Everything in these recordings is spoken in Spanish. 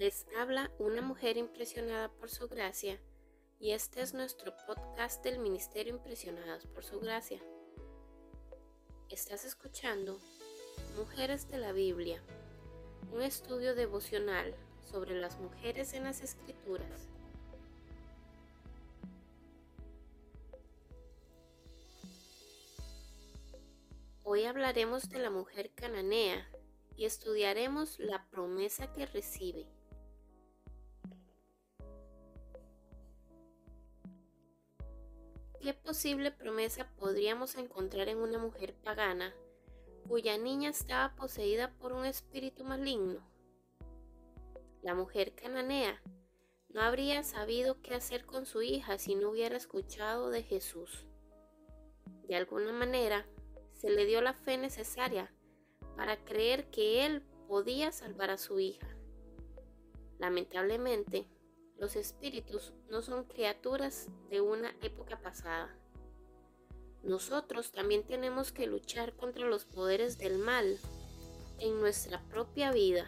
Les habla una mujer impresionada por su gracia y este es nuestro podcast del Ministerio Impresionadas por su gracia. Estás escuchando Mujeres de la Biblia, un estudio devocional sobre las mujeres en las escrituras. Hoy hablaremos de la mujer cananea y estudiaremos la promesa que recibe. ¿Qué posible promesa podríamos encontrar en una mujer pagana cuya niña estaba poseída por un espíritu maligno? La mujer cananea no habría sabido qué hacer con su hija si no hubiera escuchado de Jesús. De alguna manera, se le dio la fe necesaria para creer que él podía salvar a su hija. Lamentablemente, los espíritus no son criaturas de una época pasada. Nosotros también tenemos que luchar contra los poderes del mal en nuestra propia vida.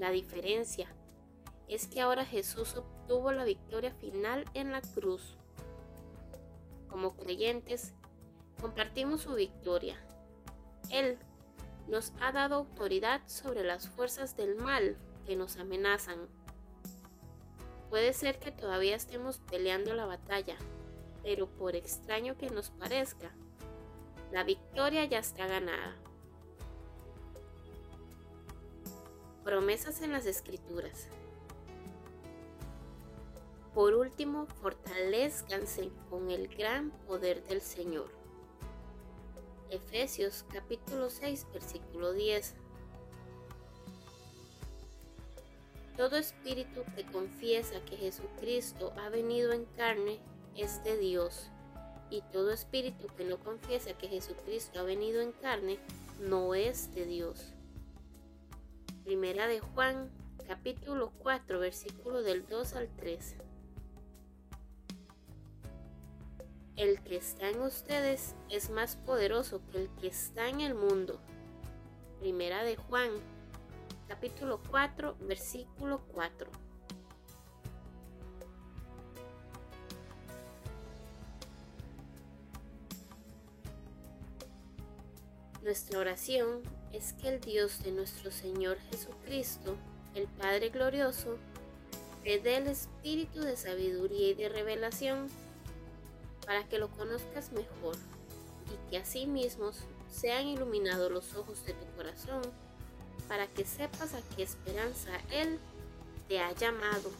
La diferencia es que ahora Jesús obtuvo la victoria final en la cruz. Como creyentes, compartimos su victoria. Él nos ha dado autoridad sobre las fuerzas del mal que nos amenazan. Puede ser que todavía estemos peleando la batalla, pero por extraño que nos parezca, la victoria ya está ganada. Promesas en las escrituras. Por último, fortalezcanse con el gran poder del Señor. Efesios capítulo 6 versículo 10. Todo espíritu que confiesa que Jesucristo ha venido en carne es de Dios, y todo espíritu que no confiesa que Jesucristo ha venido en carne no es de Dios. Primera de Juan, capítulo 4, versículo del 2 al 3. El que está en ustedes es más poderoso que el que está en el mundo. Primera de Juan, capítulo 4, versículo 4. Nuestra oración es que el Dios de nuestro Señor Jesucristo, el Padre Glorioso, te dé el espíritu de sabiduría y de revelación para que lo conozcas mejor y que así mismos sean iluminados los ojos de tu corazón para que sepas a qué esperanza Él te ha llamado